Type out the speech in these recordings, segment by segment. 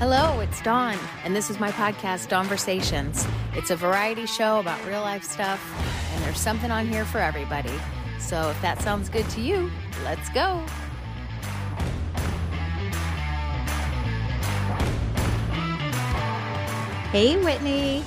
Hello, it's Dawn, and this is my podcast, Dawnversations. It's a variety show about real life stuff, and there's something on here for everybody. So if that sounds good to you, let's go. Hey, Whitney.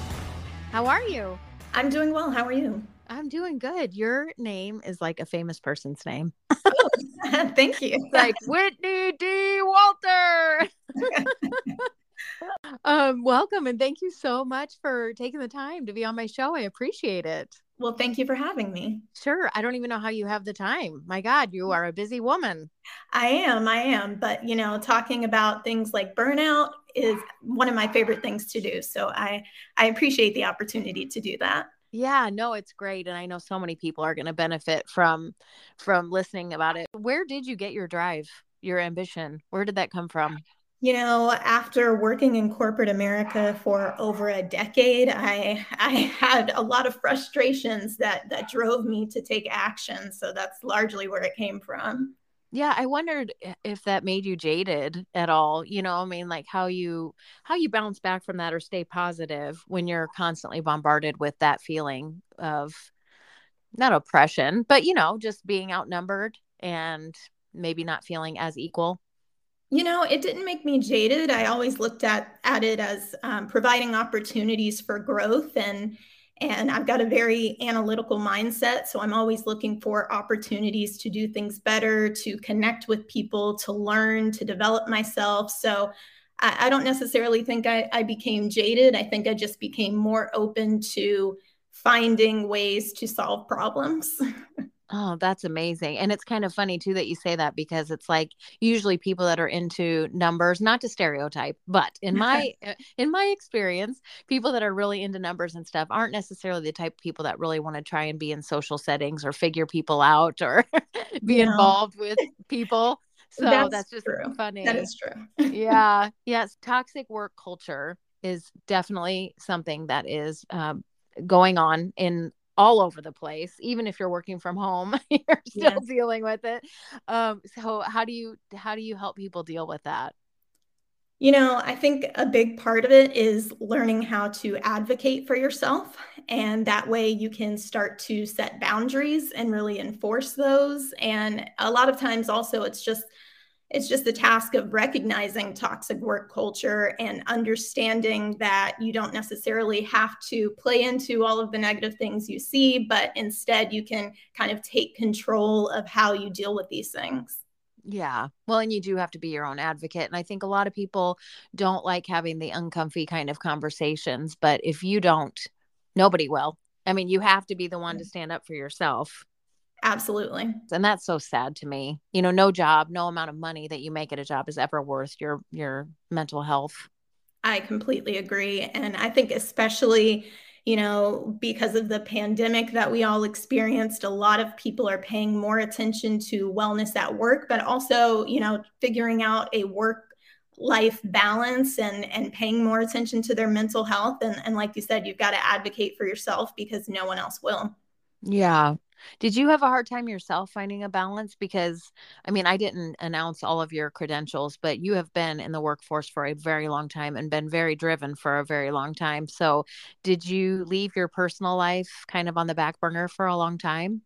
How are you? I'm doing well. How are you? I'm doing good. Your name is like a famous person's name. Oh, thank you. like Whitney D. Walter. um, welcome and thank you so much for taking the time to be on my show. I appreciate it. Well, thank you for having me. Sure. I don't even know how you have the time. My God, you are a busy woman. I am. I am. But, you know, talking about things like burnout is one of my favorite things to do. So I I appreciate the opportunity to do that. Yeah, no, it's great and I know so many people are going to benefit from from listening about it. Where did you get your drive, your ambition? Where did that come from? You know, after working in corporate America for over a decade, I I had a lot of frustrations that that drove me to take action. So that's largely where it came from. Yeah, I wondered if that made you jaded at all. You know, I mean, like how you how you bounce back from that or stay positive when you're constantly bombarded with that feeling of not oppression, but you know, just being outnumbered and maybe not feeling as equal. You know, it didn't make me jaded. I always looked at at it as um, providing opportunities for growth, and and I've got a very analytical mindset. So I'm always looking for opportunities to do things better, to connect with people, to learn, to develop myself. So I, I don't necessarily think I, I became jaded. I think I just became more open to finding ways to solve problems. Oh, that's amazing. And it's kind of funny too that you say that because it's like usually people that are into numbers, not to stereotype, but in my uh, in my experience, people that are really into numbers and stuff aren't necessarily the type of people that really want to try and be in social settings or figure people out or be yeah. involved with people. So that's, that's just true. funny. That is true. yeah. Yes. Toxic work culture is definitely something that is um, going on in all over the place even if you're working from home you're still yeah. dealing with it. Um so how do you how do you help people deal with that? You know i think a big part of it is learning how to advocate for yourself and that way you can start to set boundaries and really enforce those. And a lot of times also it's just it's just the task of recognizing toxic work culture and understanding that you don't necessarily have to play into all of the negative things you see, but instead you can kind of take control of how you deal with these things. Yeah. Well, and you do have to be your own advocate. And I think a lot of people don't like having the uncomfy kind of conversations, but if you don't, nobody will. I mean, you have to be the one to mm-hmm. stand up for yourself. Absolutely. And that's so sad to me. You know, no job, no amount of money that you make at a job is ever worth your your mental health. I completely agree. And I think especially, you know, because of the pandemic that we all experienced, a lot of people are paying more attention to wellness at work, but also, you know, figuring out a work life balance and and paying more attention to their mental health and and like you said you've got to advocate for yourself because no one else will yeah did you have a hard time yourself finding a balance? Because, I mean, I didn't announce all of your credentials, but you have been in the workforce for a very long time and been very driven for a very long time. So, did you leave your personal life kind of on the back burner for a long time?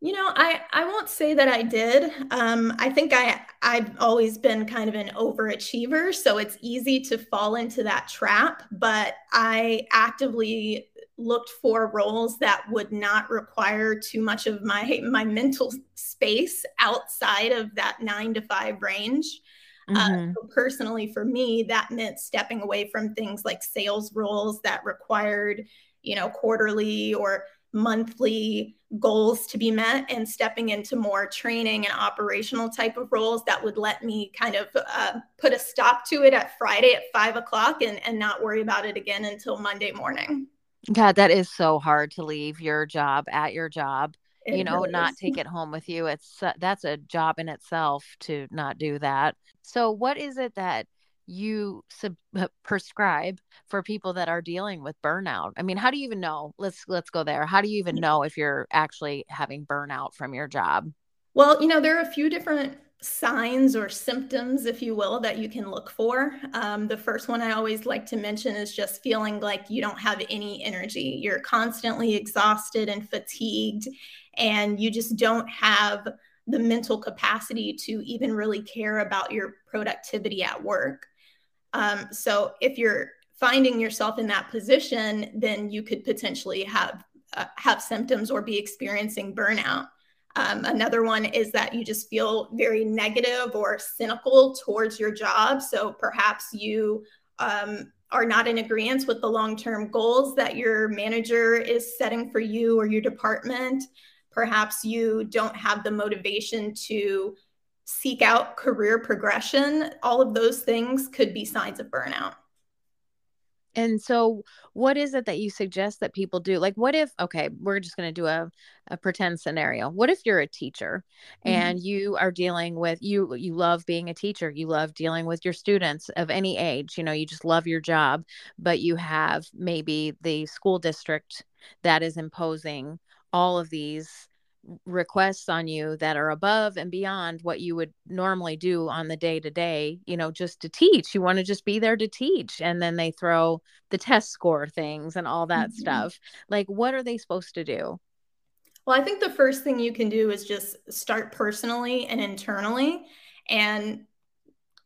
You know, I, I won't say that I did. Um, I think I I've always been kind of an overachiever, so it's easy to fall into that trap. But I actively looked for roles that would not require too much of my my mental space outside of that nine to five range. Uh, mm-hmm. Uh, so personally, for me, that meant stepping away from things like sales roles that required, you know, quarterly or monthly goals to be met and stepping into more training and operational type of roles that would let me kind of uh, put a stop to it at Friday at five o'clock and, and not worry about it again until Monday morning. God, that is so hard to leave your job at your job. It you know, really not take it home with you. It's uh, that's a job in itself to not do that. So, what is it that you sub- uh, prescribe for people that are dealing with burnout? I mean, how do you even know? Let's let's go there. How do you even know if you're actually having burnout from your job? Well, you know, there are a few different signs or symptoms, if you will, that you can look for. Um, the first one I always like to mention is just feeling like you don't have any energy. You're constantly exhausted and fatigued, and you just don't have the mental capacity to even really care about your productivity at work. Um, so if you're finding yourself in that position, then you could potentially have uh, have symptoms or be experiencing burnout. Um, another one is that you just feel very negative or cynical towards your job. So perhaps you um, are not in agreement with the long term goals that your manager is setting for you or your department. Perhaps you don't have the motivation to seek out career progression. All of those things could be signs of burnout. And so, what is it that you suggest that people do? Like, what if, okay, we're just going to do a, a pretend scenario. What if you're a teacher mm-hmm. and you are dealing with, you, you love being a teacher, you love dealing with your students of any age, you know, you just love your job, but you have maybe the school district that is imposing all of these requests on you that are above and beyond what you would normally do on the day to day, you know, just to teach. You want to just be there to teach. And then they throw the test score things and all that mm-hmm. stuff. Like, what are they supposed to do? Well, I think the first thing you can do is just start personally and internally and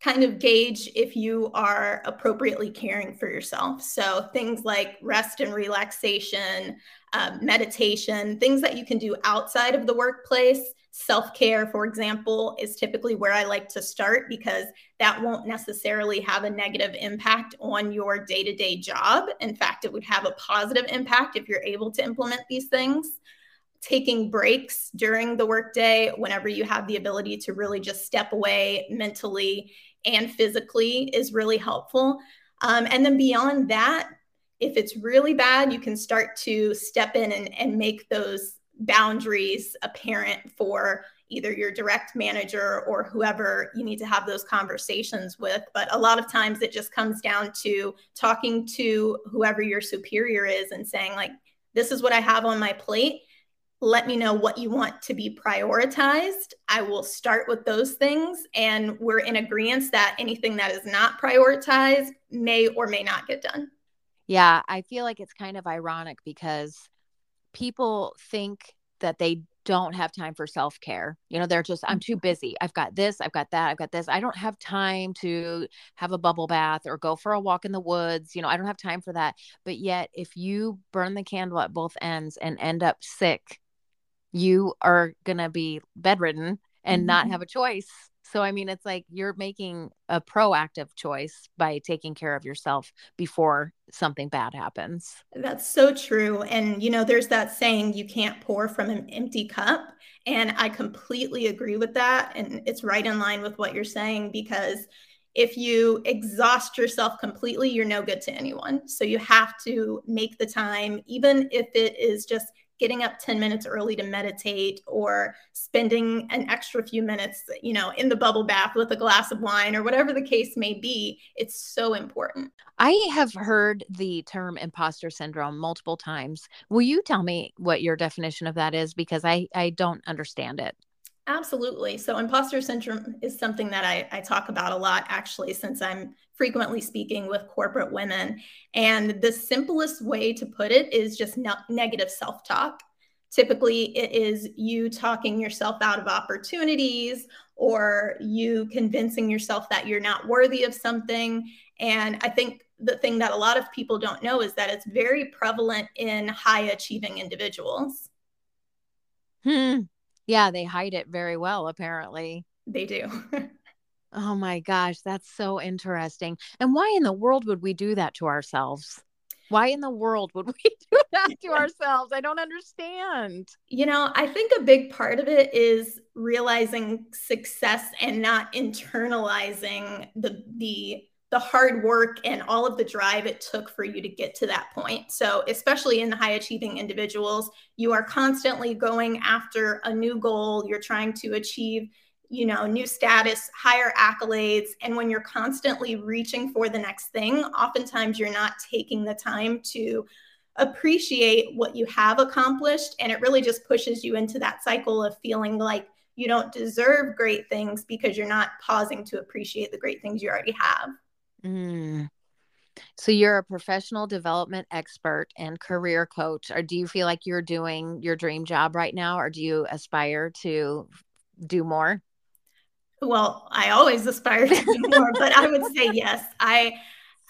kind of gauge if you are appropriately caring for yourself. So, things like rest and relaxation, um, meditation, things that you can do outside of the workplace. Self care, for example, is typically where I like to start because that won't necessarily have a negative impact on your day to day job. In fact, it would have a positive impact if you're able to implement these things taking breaks during the workday whenever you have the ability to really just step away mentally and physically is really helpful. Um, and then beyond that, if it's really bad, you can start to step in and, and make those boundaries apparent for either your direct manager or whoever you need to have those conversations with. But a lot of times it just comes down to talking to whoever your superior is and saying, like, this is what I have on my plate let me know what you want to be prioritized. I will start with those things. And we're in agreement that anything that is not prioritized may or may not get done. Yeah, I feel like it's kind of ironic because people think that they don't have time for self care. You know, they're just, I'm too mm-hmm. busy. I've got this, I've got that, I've got this. I don't have time to have a bubble bath or go for a walk in the woods. You know, I don't have time for that. But yet, if you burn the candle at both ends and end up sick, you are going to be bedridden and mm-hmm. not have a choice. So, I mean, it's like you're making a proactive choice by taking care of yourself before something bad happens. That's so true. And, you know, there's that saying, you can't pour from an empty cup. And I completely agree with that. And it's right in line with what you're saying because if you exhaust yourself completely, you're no good to anyone. So you have to make the time, even if it is just getting up 10 minutes early to meditate or spending an extra few minutes, you know, in the bubble bath with a glass of wine or whatever the case may be, it's so important. I have heard the term imposter syndrome multiple times. Will you tell me what your definition of that is because I I don't understand it. Absolutely. So, imposter syndrome is something that I, I, talk about a lot, actually, since I'm frequently speaking with corporate women. And the simplest way to put it is just negative self talk. Typically, it is you talking yourself out of opportunities or you convincing yourself that you're not worthy of something. And I think the thing that a lot of people don't know is that it's very prevalent in high achieving individuals. Hmm. Yeah, they hide it very well, apparently. They do. oh my gosh, that's so interesting. And why in the world would we do that to ourselves? Why in the world would we do that to ourselves? I don't understand. You know, I think a big part of it is realizing success and not internalizing the the the hard work and all of the drive it took for you to get to that point. So, especially in the high achieving individuals, you are constantly going after a new goal. You're trying to achieve, you know, new status, higher accolades. And when you're constantly reaching for the next thing, oftentimes you're not taking the time to appreciate what you have accomplished. And it really just pushes you into that cycle of feeling like you don't deserve great things because you're not pausing to appreciate the great things you already have. Mm. So you're a professional development expert and career coach. Or do you feel like you're doing your dream job right now, or do you aspire to do more? Well, I always aspire to do more, but I would say yes. I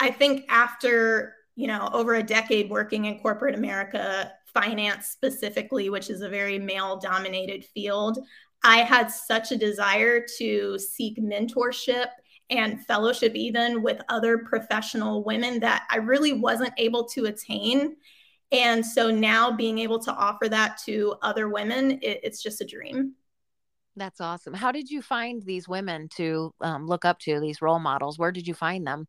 I think after you know over a decade working in corporate America, finance specifically, which is a very male dominated field, I had such a desire to seek mentorship and fellowship even with other professional women that I really wasn't able to attain. And so now being able to offer that to other women, it, it's just a dream. That's awesome. How did you find these women to um, look up to, these role models? Where did you find them?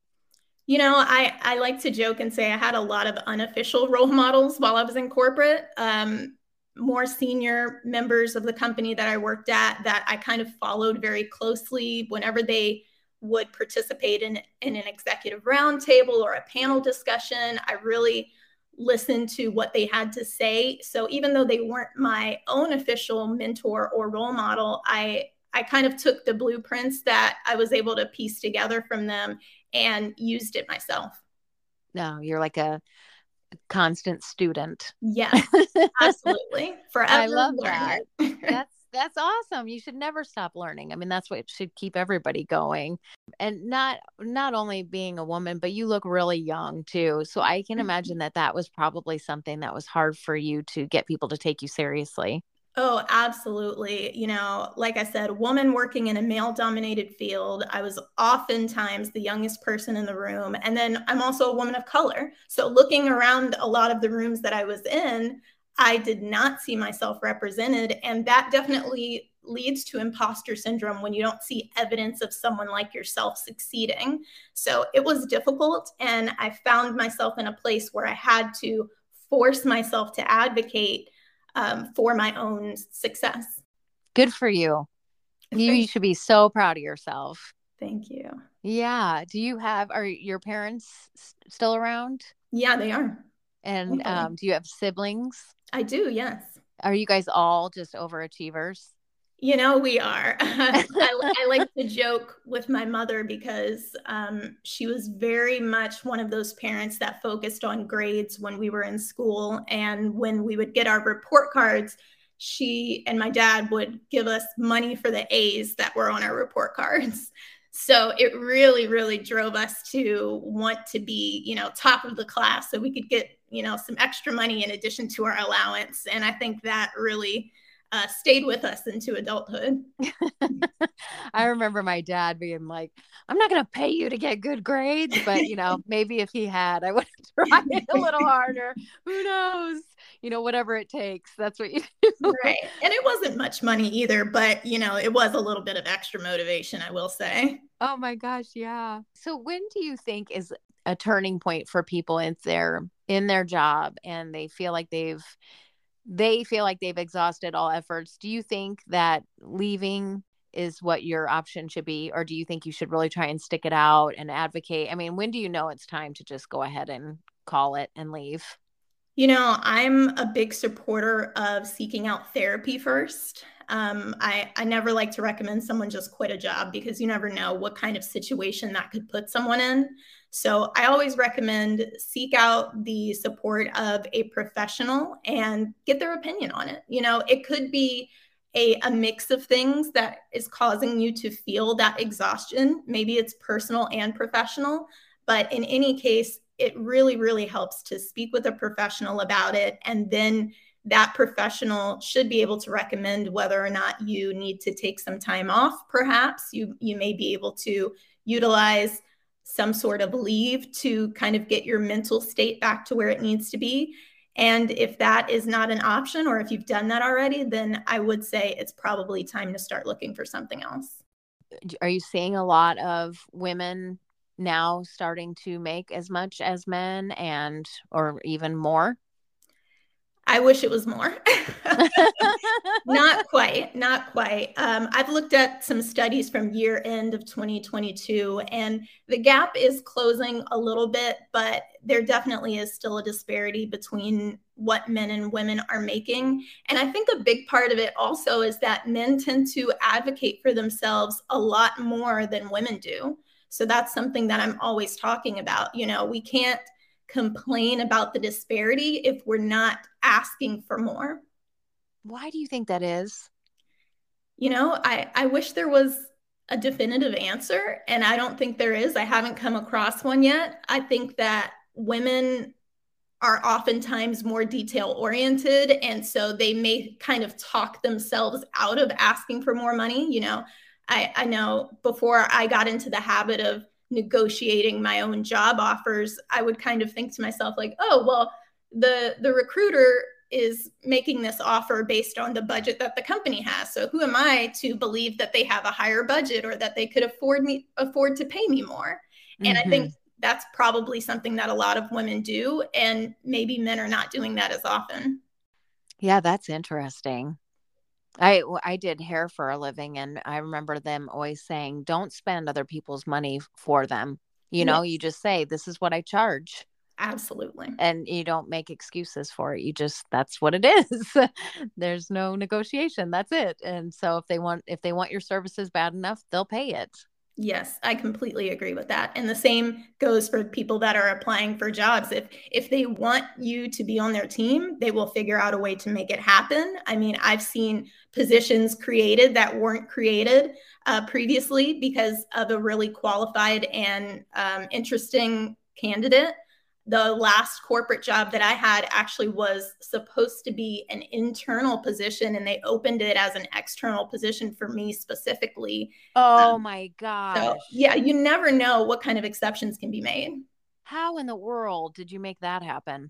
You know, I, I like to joke and say I had a lot of unofficial role models while I was in corporate. Um, more senior members of the company that I worked at that I kind of followed very closely whenever they would participate in, in an executive roundtable or a panel discussion. I really listened to what they had to say. So even though they weren't my own official mentor or role model, I I kind of took the blueprints that I was able to piece together from them and used it myself. No, you're like a constant student. Yes, absolutely. Forever. I love that. That's that's awesome. You should never stop learning. I mean, that's what should keep everybody going. And not not only being a woman, but you look really young too. So I can mm-hmm. imagine that that was probably something that was hard for you to get people to take you seriously. Oh, absolutely. You know, like I said, woman working in a male dominated field. I was oftentimes the youngest person in the room. And then I'm also a woman of color. So looking around a lot of the rooms that I was in, I did not see myself represented. And that definitely leads to imposter syndrome when you don't see evidence of someone like yourself succeeding. So it was difficult. And I found myself in a place where I had to force myself to advocate um, for my own success. Good for you. You, you should be so proud of yourself. Thank you. Yeah. Do you have, are your parents still around? Yeah, they are. And um, do you have siblings? I do, yes. Are you guys all just overachievers? You know, we are. I, I, like to joke with my mother because um, she was very much one of those parents that focused on grades when we were in school. And when we would get our report cards, she and my dad would give us money for the A's that were on our report cards. So it really, really drove us to want to be, you know, top of the class so we could get you know, some extra money in addition to our allowance. And I think that really uh, stayed with us into adulthood. I remember my dad being like, I'm not going to pay you to get good grades, but you know, maybe if he had, I would have tried a little harder. Who knows? You know, whatever it takes. That's what you do. Right. And it wasn't much money either, but you know, it was a little bit of extra motivation, I will say. Oh my gosh. Yeah. So when do you think is a turning point for people in their in their job and they feel like they've they feel like they've exhausted all efforts do you think that leaving is what your option should be or do you think you should really try and stick it out and advocate i mean when do you know it's time to just go ahead and call it and leave you know i'm a big supporter of seeking out therapy first um, I, I never like to recommend someone just quit a job because you never know what kind of situation that could put someone in. So I always recommend seek out the support of a professional and get their opinion on it. You know, it could be a, a mix of things that is causing you to feel that exhaustion. Maybe it's personal and professional, but in any case, it really, really helps to speak with a professional about it. And then that professional should be able to recommend whether or not you need to take some time off. Perhaps you, you may be able to utilize some sort of leave to kind of get your mental state back to where it needs to be. And if that is not an option, or if you've done that already, then I would say it's probably time to start looking for something else. Are you seeing a lot of women now starting to make as much as men and or even more? I wish it was more. Not quite. not quite. Um, I've looked at some studies from year end of 2022, and the gap is closing a little bit, but there definitely is still a disparity between what men and women are making. And I think a big part of it also is that men tend to advocate for themselves a lot more than women do. So that's something that I'm always talking about. You know, we can't complain about the disparity if we're not asking for more. Why do you think that is? You know, I, I wish there was a definitive answer, and I don't think there is. I haven't come across one yet. I think that women are oftentimes more detail oriented. And so they may kind of talk themselves out of asking for more money. You know, I, I know before I got into the habit of negotiating my own job offers, I would kind of think to myself, like, oh, well, the the recruiter is making this offer based on the budget that the company has. So who am I to believe that they have a higher budget or that they could afford me afford to pay me more? And mm-hmm. I think mm-hmm. that's probably something that a lot of women do and maybe men are not doing that as often. Yeah, that's interesting. I I did hair for a living and I remember them always saying don't spend other people's money for them. You know, yes. you just say this is what I charge. Absolutely. And you don't make excuses for it. You just that's what it is. There's no negotiation. That's it. And so if they want if they want your services bad enough, they'll pay it. Yes, I completely agree with that. And the same goes for people that are applying for jobs. If if they want you to be on their team, they will figure out a way to make it happen. I mean, I've seen positions created that weren't created uh, previously because of a really qualified and um, interesting candidate the last corporate job that I had actually was supposed to be an internal position and they opened it as an external position for me specifically. Oh um, my gosh. So, yeah, you never know what kind of exceptions can be made. How in the world did you make that happen?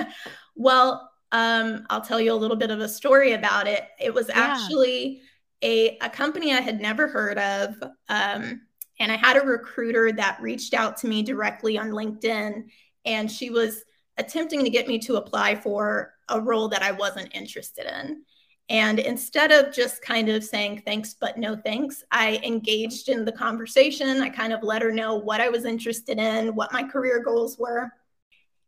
well, um, I'll tell you a little bit of a story about it. It was yeah. actually a, a company I had never heard of. Um, and I had a recruiter that reached out to me directly on LinkedIn and she was attempting to get me to apply for a role that I wasn't interested in. And instead of just kind of saying thanks, but no thanks, I engaged in the conversation. I kind of let her know what I was interested in, what my career goals were,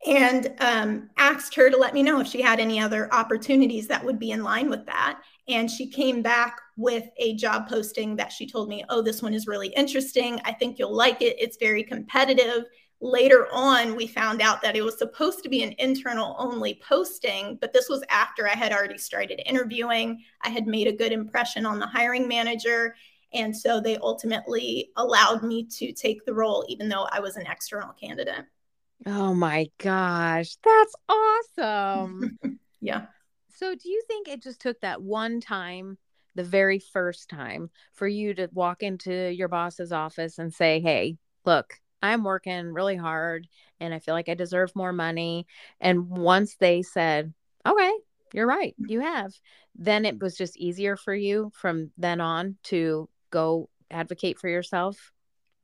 and um, asked her to let me know if she had any other opportunities that would be in line with that. And she came back with a job posting that she told me, Oh, this one is really interesting. I think you'll like it. It's very competitive later on we found out that it was supposed to be an internal only posting but this was after i had already started interviewing. I had made a good impression on the hiring manager and so they ultimately allowed me to take the role even though i was an external candidate. Oh my gosh that's awesome. Yeah. So do you think it just took that one time the very first time for you to walk into your boss's office and say hey look I'm working really hard and I feel like I deserve more money. And once they said, okay, you're right, you have, then it was just easier for you from then on to go advocate for yourself.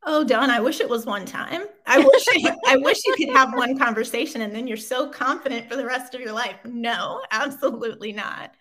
Oh, Dawn, I wish it was one time. I wish I wish you could have one conversation and then you're so confident for the rest of your life. No, absolutely not.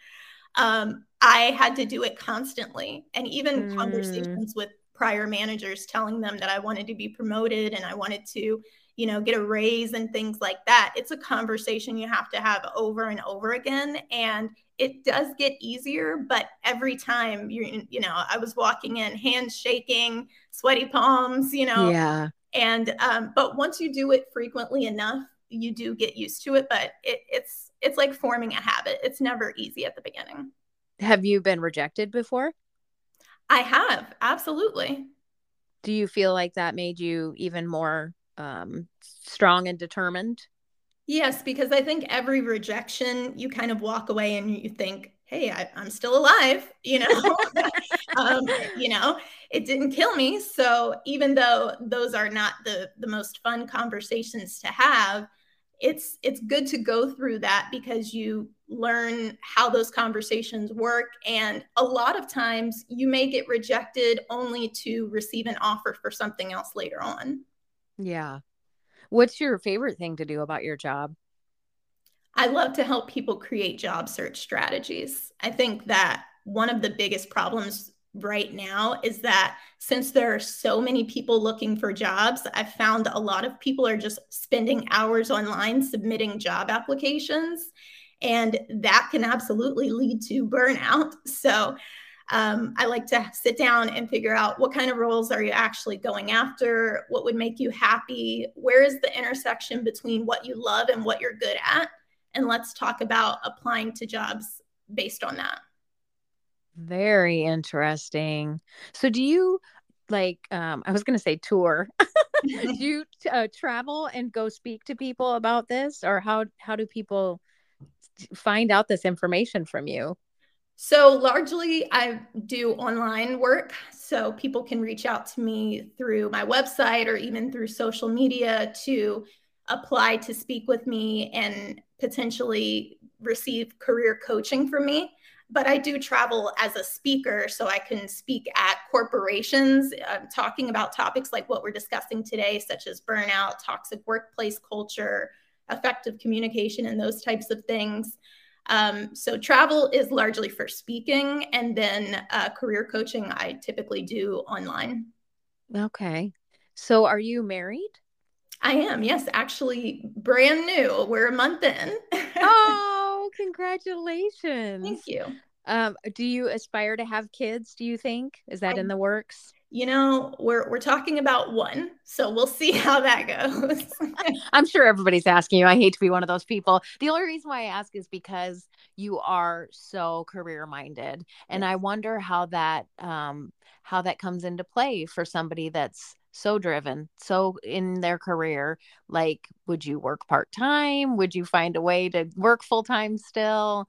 Um, I had to do it constantly. And even mm. conversations with prior managers telling them that I wanted to be promoted and I wanted to, you know, get a raise and things like that. It's a conversation you have to have over and over again. And it does get easier, but every time you you know, I was walking in, hands shaking, sweaty palms, you know. Yeah. And um, but once you do it frequently enough, you do get used to it. But it, it's it's like forming a habit. It's never easy at the beginning. Have you been rejected before? I have, absolutely. Do you feel like that made you even more um, strong and determined? Yes, because I think every rejection, you kind of walk away and you think, hey, I, am still alive, you know, um, you know, it didn't kill me. So even though those are not the the most fun conversations to have, it's it's good to go through that because you learn how those conversations work. And a lot of times you may get rejected only to receive an offer for something else later on. Yeah. What's your favorite thing to do about your job? I love to help people create job search strategies. I think that one of the biggest problems right now is that since there are so many people looking for jobs, I've found a lot of people are just spending hours online submitting job applications. And that can absolutely lead to burnout. So um, I like to sit down and figure out what kind of roles are you actually going after? What would make you happy? Where is the intersection between what you love and what you're good at? And let's talk about applying to jobs based on that. Very interesting. So, do you like, um, I was going to say tour. do you uh, travel and go speak to people about this, or how how do people find out this information from you? So, largely, I do online work. So, people can reach out to me through my website or even through social media to apply to speak with me and potentially receive career coaching from me. But I do travel as a speaker, so I can speak at corporations, uh, talking about topics like what we're discussing today, such as burnout, toxic workplace culture, effective communication, and those types of things. Um, so travel is largely for speaking, and then uh, career coaching I typically do online. Okay. So are you married? I am, yes, actually, brand new. We're a month in. oh, congratulations. Thank you. Um, do you aspire to have kids, do you think? Is that I, in the works? you know, we're we're talking about one, so we'll see how that goes. I'm sure everybody's asking you. I hate to be one of those people. The only reason why I ask is because you are so career minded, and I wonder how that um, how that comes into play for somebody that's so driven, so in their career. Like, would you work part time? Would you find a way to work full time still?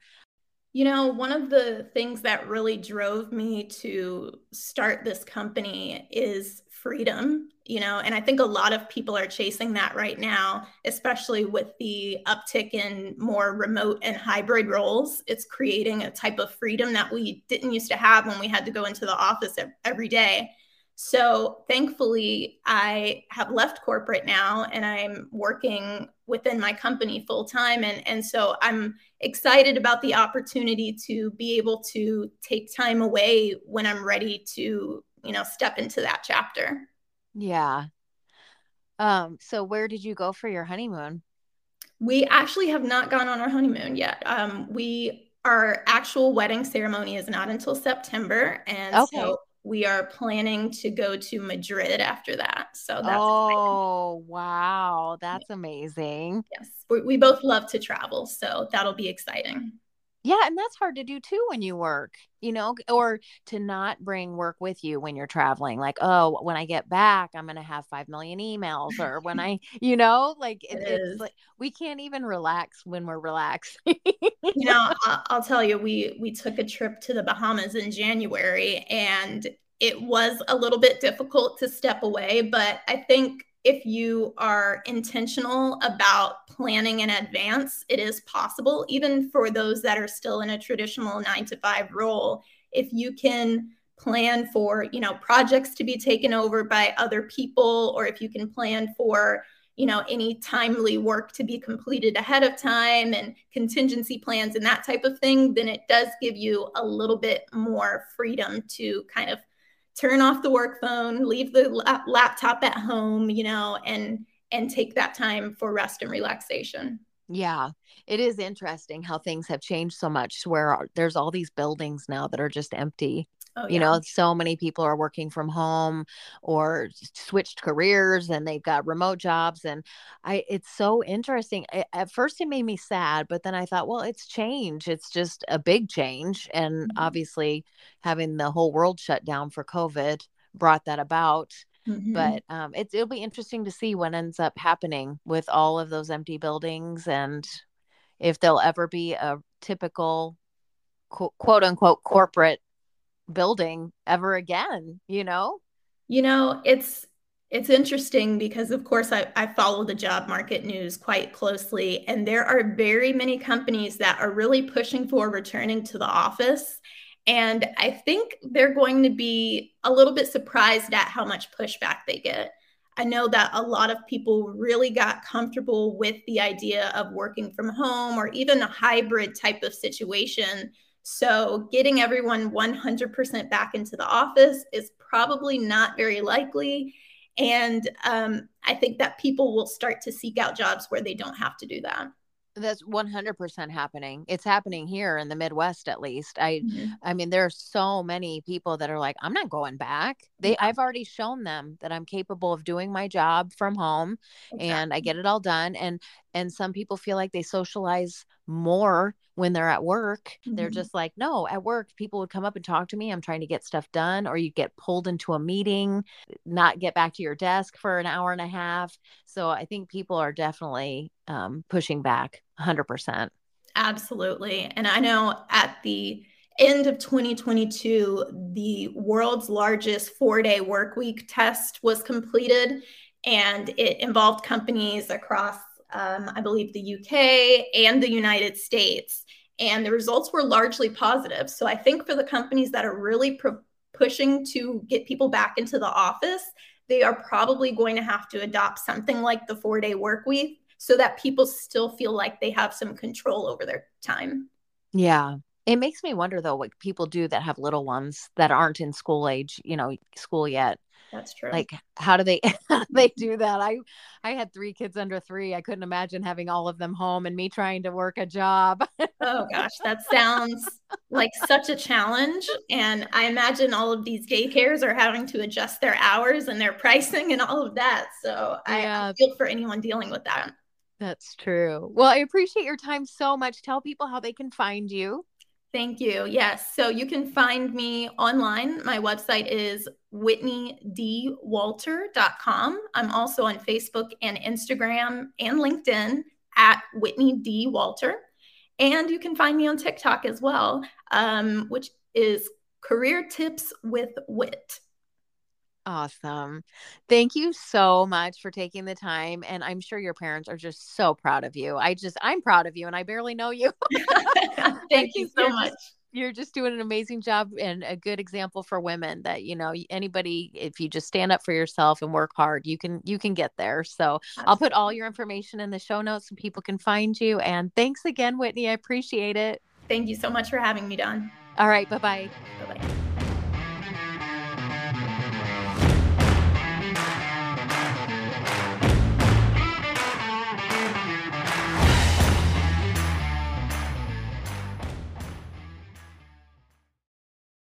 You know, one of the things that really drove me to start this company is freedom, you know, and I think a lot of people are chasing that right now, especially with the uptick in more remote and hybrid roles. It's creating a type of freedom that we didn't used to have when we had to go into the office every day. So thankfully, I have left corporate now and I'm working within my company full time. And, and so I'm excited about the opportunity to be able to take time away when I'm ready to, you know, step into that chapter. Yeah. Um, so where did you go for your honeymoon? We actually have not gone on our honeymoon yet. Um, we our actual wedding ceremony is not until September. And okay. so we are planning to go to Madrid after that. So that's oh exciting. wow, that's amazing. Yes, we, we both love to travel, so that'll be exciting. Yeah, and that's hard to do too when you work, you know, or to not bring work with you when you're traveling. Like, oh, when I get back, I'm going to have 5 million emails, or when I, you know, like it, it's like we can't even relax when we're relaxed. you know, I'll, I'll tell you, we we took a trip to the Bahamas in January and it was a little bit difficult to step away, but I think if you are intentional about planning in advance, it is possible, even for those that are still in a traditional nine to five role. If you can plan for, you know, projects to be taken over by other people, or if you can plan for, you know, any timely work to be completed ahead of time and contingency plans and that type of thing, then it does give you a little bit more freedom to kind of turn off the work phone, leave the lap- laptop at home, you know, and and take that time for rest and relaxation. Yeah, it is interesting how things have changed so much where there's all these buildings now that are just empty. Oh, yeah. You know, so many people are working from home or switched careers and they've got remote jobs. And I, it's so interesting. At first, it made me sad, but then I thought, well, it's change. It's just a big change. And mm-hmm. obviously, having the whole world shut down for COVID brought that about. Mm-hmm. But um, it, it'll be interesting to see what ends up happening with all of those empty buildings and if there'll ever be a typical quote unquote corporate building ever again you know? You know it's it's interesting because of course I, I follow the job market news quite closely and there are very many companies that are really pushing for returning to the office and i think they're going to be a little bit surprised at how much pushback they get. I know that a lot of people really got comfortable with the idea of working from home or even a hybrid type of situation So, getting everyone 100% back into the office is probably not very likely. And um, I think that people will start to seek out jobs where they don't have to do that. That's 100% happening. It's happening here in the Midwest at least. I mm-hmm. I mean there are so many people that are like I'm not going back. They yeah. I've already shown them that I'm capable of doing my job from home exactly. and I get it all done and and some people feel like they socialize more when they're at work. Mm-hmm. They're just like, no, at work, people would come up and talk to me. I'm trying to get stuff done, or you get pulled into a meeting, not get back to your desk for an hour and a half. So I think people are definitely um, pushing back 100%. Absolutely. And I know at the end of 2022, the world's largest four day work week test was completed, and it involved companies across um, I believe, the UK and the United States. And the results were largely positive. So I think for the companies that are really pro- pushing to get people back into the office, they are probably going to have to adopt something like the four day work week so that people still feel like they have some control over their time. Yeah. It makes me wonder though what people do that have little ones that aren't in school age, you know, school yet. That's true. Like how do they they do that? I I had three kids under 3. I couldn't imagine having all of them home and me trying to work a job. oh gosh, that sounds like such a challenge and I imagine all of these daycares are having to adjust their hours and their pricing and all of that. So yeah. I, I feel for anyone dealing with that. That's true. Well, I appreciate your time so much. Tell people how they can find you. Thank you. Yes. So you can find me online. My website is whitneydwalter.com. I'm also on Facebook and Instagram and LinkedIn at Whitney D. Walter. And you can find me on TikTok as well, um, which is Career Tips with Whit. Awesome. Thank you so much for taking the time. And I'm sure your parents are just so proud of you. I just, I'm proud of you and I barely know you. Thank you so much. Just, you're just doing an amazing job and a good example for women that, you know, anybody, if you just stand up for yourself and work hard, you can, you can get there. So Absolutely. I'll put all your information in the show notes so people can find you. And thanks again, Whitney. I appreciate it. Thank you so much for having me, Dawn. All right. Bye bye. Bye bye.